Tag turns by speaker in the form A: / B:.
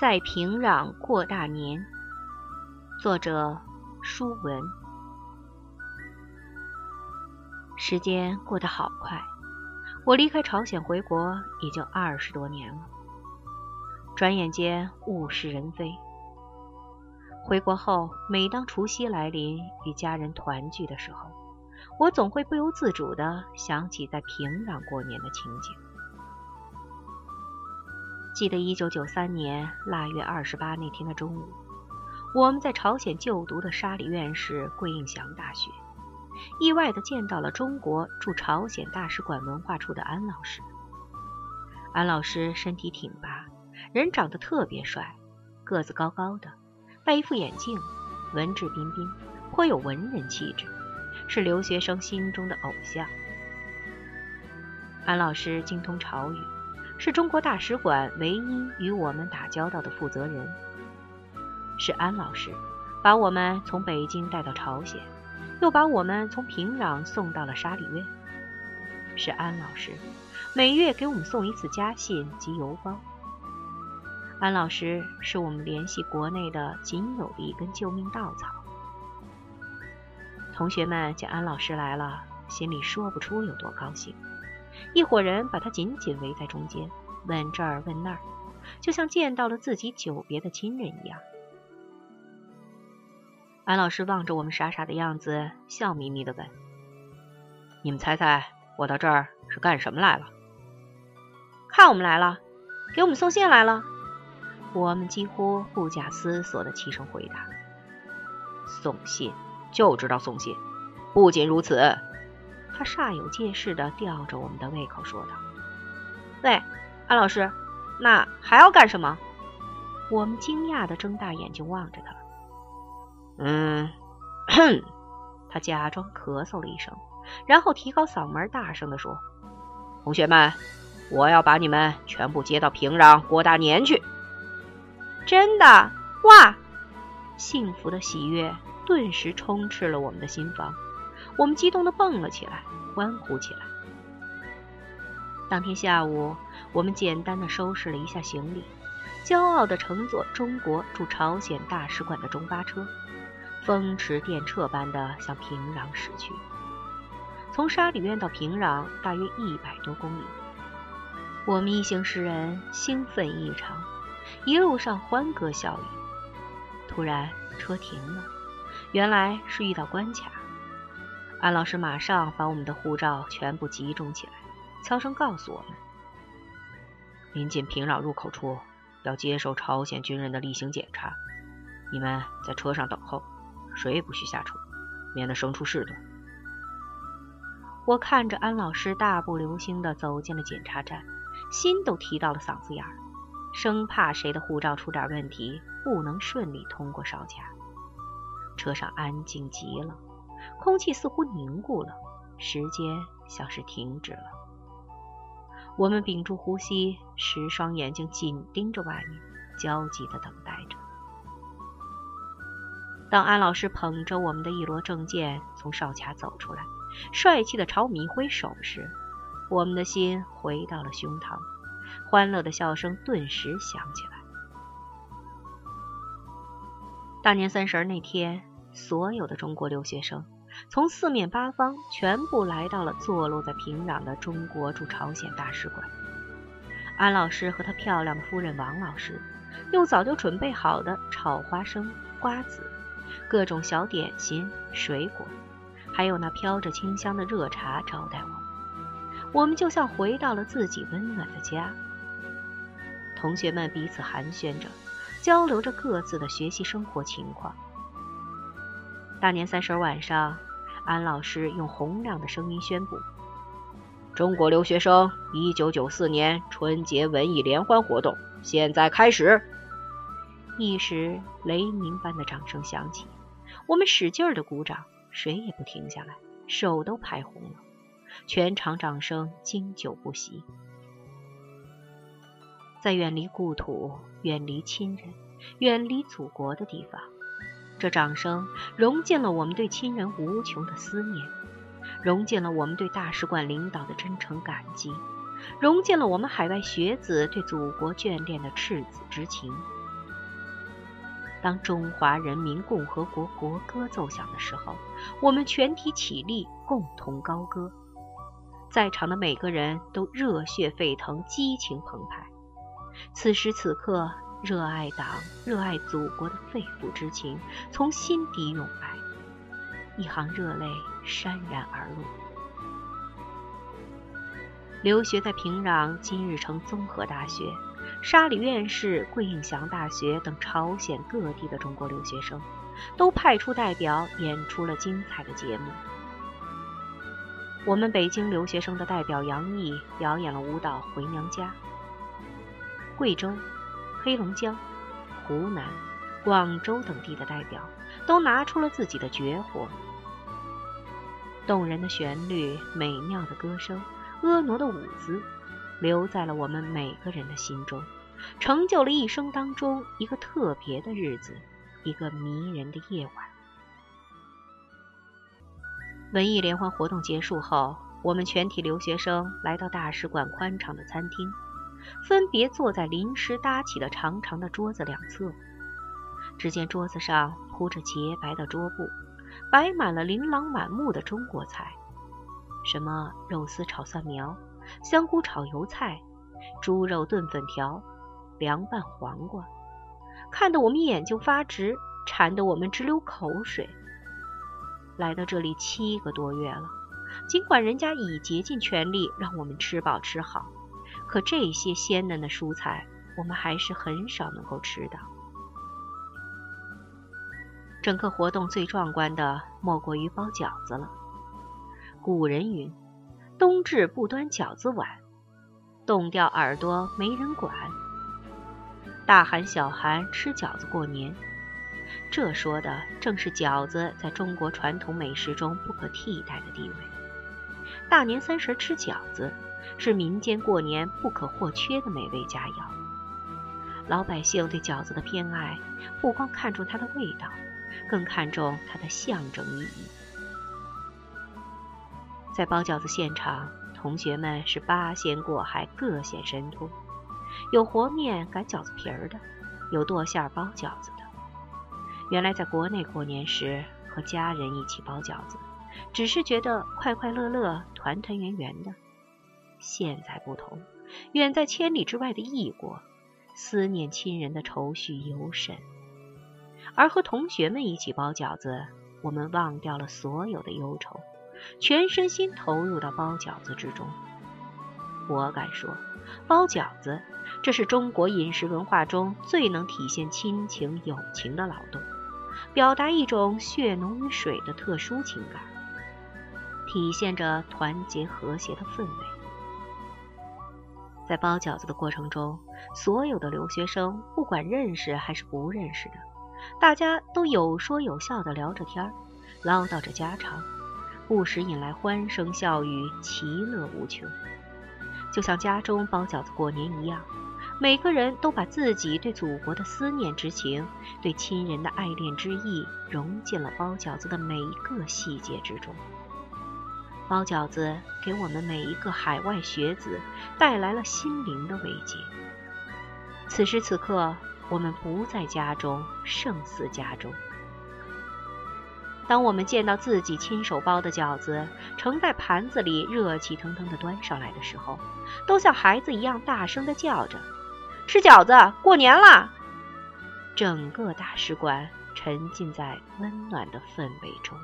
A: 在平壤过大年，作者舒文。时间过得好快，我离开朝鲜回国已经二十多年了。转眼间物是人非。回国后，每当除夕来临，与家人团聚的时候，我总会不由自主地想起在平壤过年的情景。记得一九九三年腊月二十八那天的中午，我们在朝鲜就读的沙里院士桂应祥大学，意外地见到了中国驻朝鲜大使馆文化处的安老师。安老师身体挺拔，人长得特别帅，个子高高的，戴一副眼镜，文质彬彬，颇有文人气质，是留学生心中的偶像。安老师精通朝语。是中国大使馆唯一与我们打交道的负责人，是安老师把我们从北京带到朝鲜，又把我们从平壤送到了沙里院。是安老师每月给我们送一次家信及邮包。安老师是我们联系国内的仅有的一根救命稻草。同学们见安老师来了，心里说不出有多高兴。一伙人把他紧紧围在中间，问这儿问那儿，就像见到了自己久别的亲人一样。安老师望着我们傻傻的样子，笑眯眯的问：“你们猜猜，我到这儿是干什么来了？”“看我们来了，给我们送信来了。”我们几乎不假思索的齐声回答：“送信，就知道送信。不仅如此。”他煞有介事地吊着我们的胃口说道：“喂，安老师，那还要干什么？”我们惊讶地睁大眼睛望着他。嗯，哼，他假装咳嗽了一声，然后提高嗓门大声地说：“同学们，我要把你们全部接到平壤过大年去。”真的？哇！幸福的喜悦顿时充斥了我们的心房。我们激动地蹦了起来，欢呼起来。当天下午，我们简单的收拾了一下行李，骄傲地乘坐中国驻朝鲜大使馆的中巴车，风驰电掣般的向平壤驶去。从沙里院到平壤大约一百多公里，我们一行十人兴奋异常，一路上欢歌笑语。突然，车停了，原来是遇到关卡。安老师马上把我们的护照全部集中起来，悄声告诉我们：临近平壤入口处要接受朝鲜军人的例行检查，你们在车上等候，谁也不许下车，免得生出事端。我看着安老师大步流星地走进了检查站，心都提到了嗓子眼儿，生怕谁的护照出点问题，不能顺利通过哨卡。车上安静极了。空气似乎凝固了，时间像是停止了。我们屏住呼吸，十双眼睛紧盯着外面，焦急地等待着。当安老师捧着我们的一摞证件从哨卡走出来，帅气地朝我们挥手时，我们的心回到了胸膛，欢乐的笑声顿时响起来。大年三十那天。所有的中国留学生从四面八方全部来到了坐落在平壤的中国驻朝鲜大使馆。安老师和他漂亮的夫人王老师用早就准备好的炒花生、瓜子、各种小点心、水果，还有那飘着清香的热茶招待我们。我们就像回到了自己温暖的家。同学们彼此寒暄着，交流着各自的学习生活情况。大年三十晚上，安老师用洪亮的声音宣布：“中国留学生一九九四年春节文艺联欢活动现在开始。”一时雷鸣般的掌声响起，我们使劲的鼓掌，谁也不停下来，手都拍红了。全场掌声经久不息。在远离故土、远离亲人、远离祖国的地方。这掌声融进了我们对亲人无穷的思念，融进了我们对大使馆领导的真诚感激，融进了我们海外学子对祖国眷恋的赤子之情，当中华人民共和国国歌奏响的时候，我们全体起立，共同高歌。在场的每个人都热血沸腾，激情澎湃。此时此刻，热爱党、热爱祖国的肺腑之情从心底涌来，一行热泪潸然而落。留学在平壤金日成综合大学。沙里院士、桂应祥大学等朝鲜各地的中国留学生，都派出代表演出了精彩的节目。我们北京留学生的代表杨毅表演了舞蹈《回娘家》。贵州、黑龙江、湖南、广州等地的代表都拿出了自己的绝活。动人的旋律、美妙的歌声、婀娜的舞姿。留在了我们每个人的心中，成就了一生当中一个特别的日子，一个迷人的夜晚。文艺联欢活动结束后，我们全体留学生来到大使馆宽敞的餐厅，分别坐在临时搭起的长长的桌子两侧。只见桌子上铺着洁白的桌布，摆满了琳琅满目的中国菜，什么肉丝炒蒜苗。香菇炒油菜，猪肉炖粉条，凉拌黄瓜，看得我们眼睛发直，馋得我们直流口水。来到这里七个多月了，尽管人家已竭尽全力让我们吃饱吃好，可这些鲜嫩的蔬菜，我们还是很少能够吃到。整个活动最壮观的，莫过于包饺子了。古人云。冬至不端饺子碗，冻掉耳朵没人管。大寒小寒吃饺子过年，这说的正是饺子在中国传统美食中不可替代的地位。大年三十吃饺子，是民间过年不可或缺的美味佳肴。老百姓对饺子的偏爱，不光看重它的味道，更看重它的象征意义。在包饺子现场，同学们是八仙过海，各显神通。有和面擀饺子皮儿的，有剁馅包饺子的。原来在国内过年时，和家人一起包饺子，只是觉得快快乐乐、团团圆圆的。现在不同，远在千里之外的异国，思念亲人的愁绪尤甚。而和同学们一起包饺子，我们忘掉了所有的忧愁。全身心投入到包饺子之中，我敢说，包饺子这是中国饮食文化中最能体现亲情友情的劳动，表达一种血浓于水的特殊情感，体现着团结和谐的氛围。在包饺子的过程中，所有的留学生不管认识还是不认识的，大家都有说有笑的聊着天儿，唠叨着家常。不时引来欢声笑语，其乐无穷。就像家中包饺子过年一样，每个人都把自己对祖国的思念之情、对亲人的爱恋之意融进了包饺子的每一个细节之中。包饺子给我们每一个海外学子带来了心灵的慰藉。此时此刻，我们不在家中，胜似家中。当我们见到自己亲手包的饺子盛在盘子里，热气腾腾地端上来的时候，都像孩子一样大声地叫着：“吃饺子，过年啦！”整个大使馆沉浸在温暖的氛围中。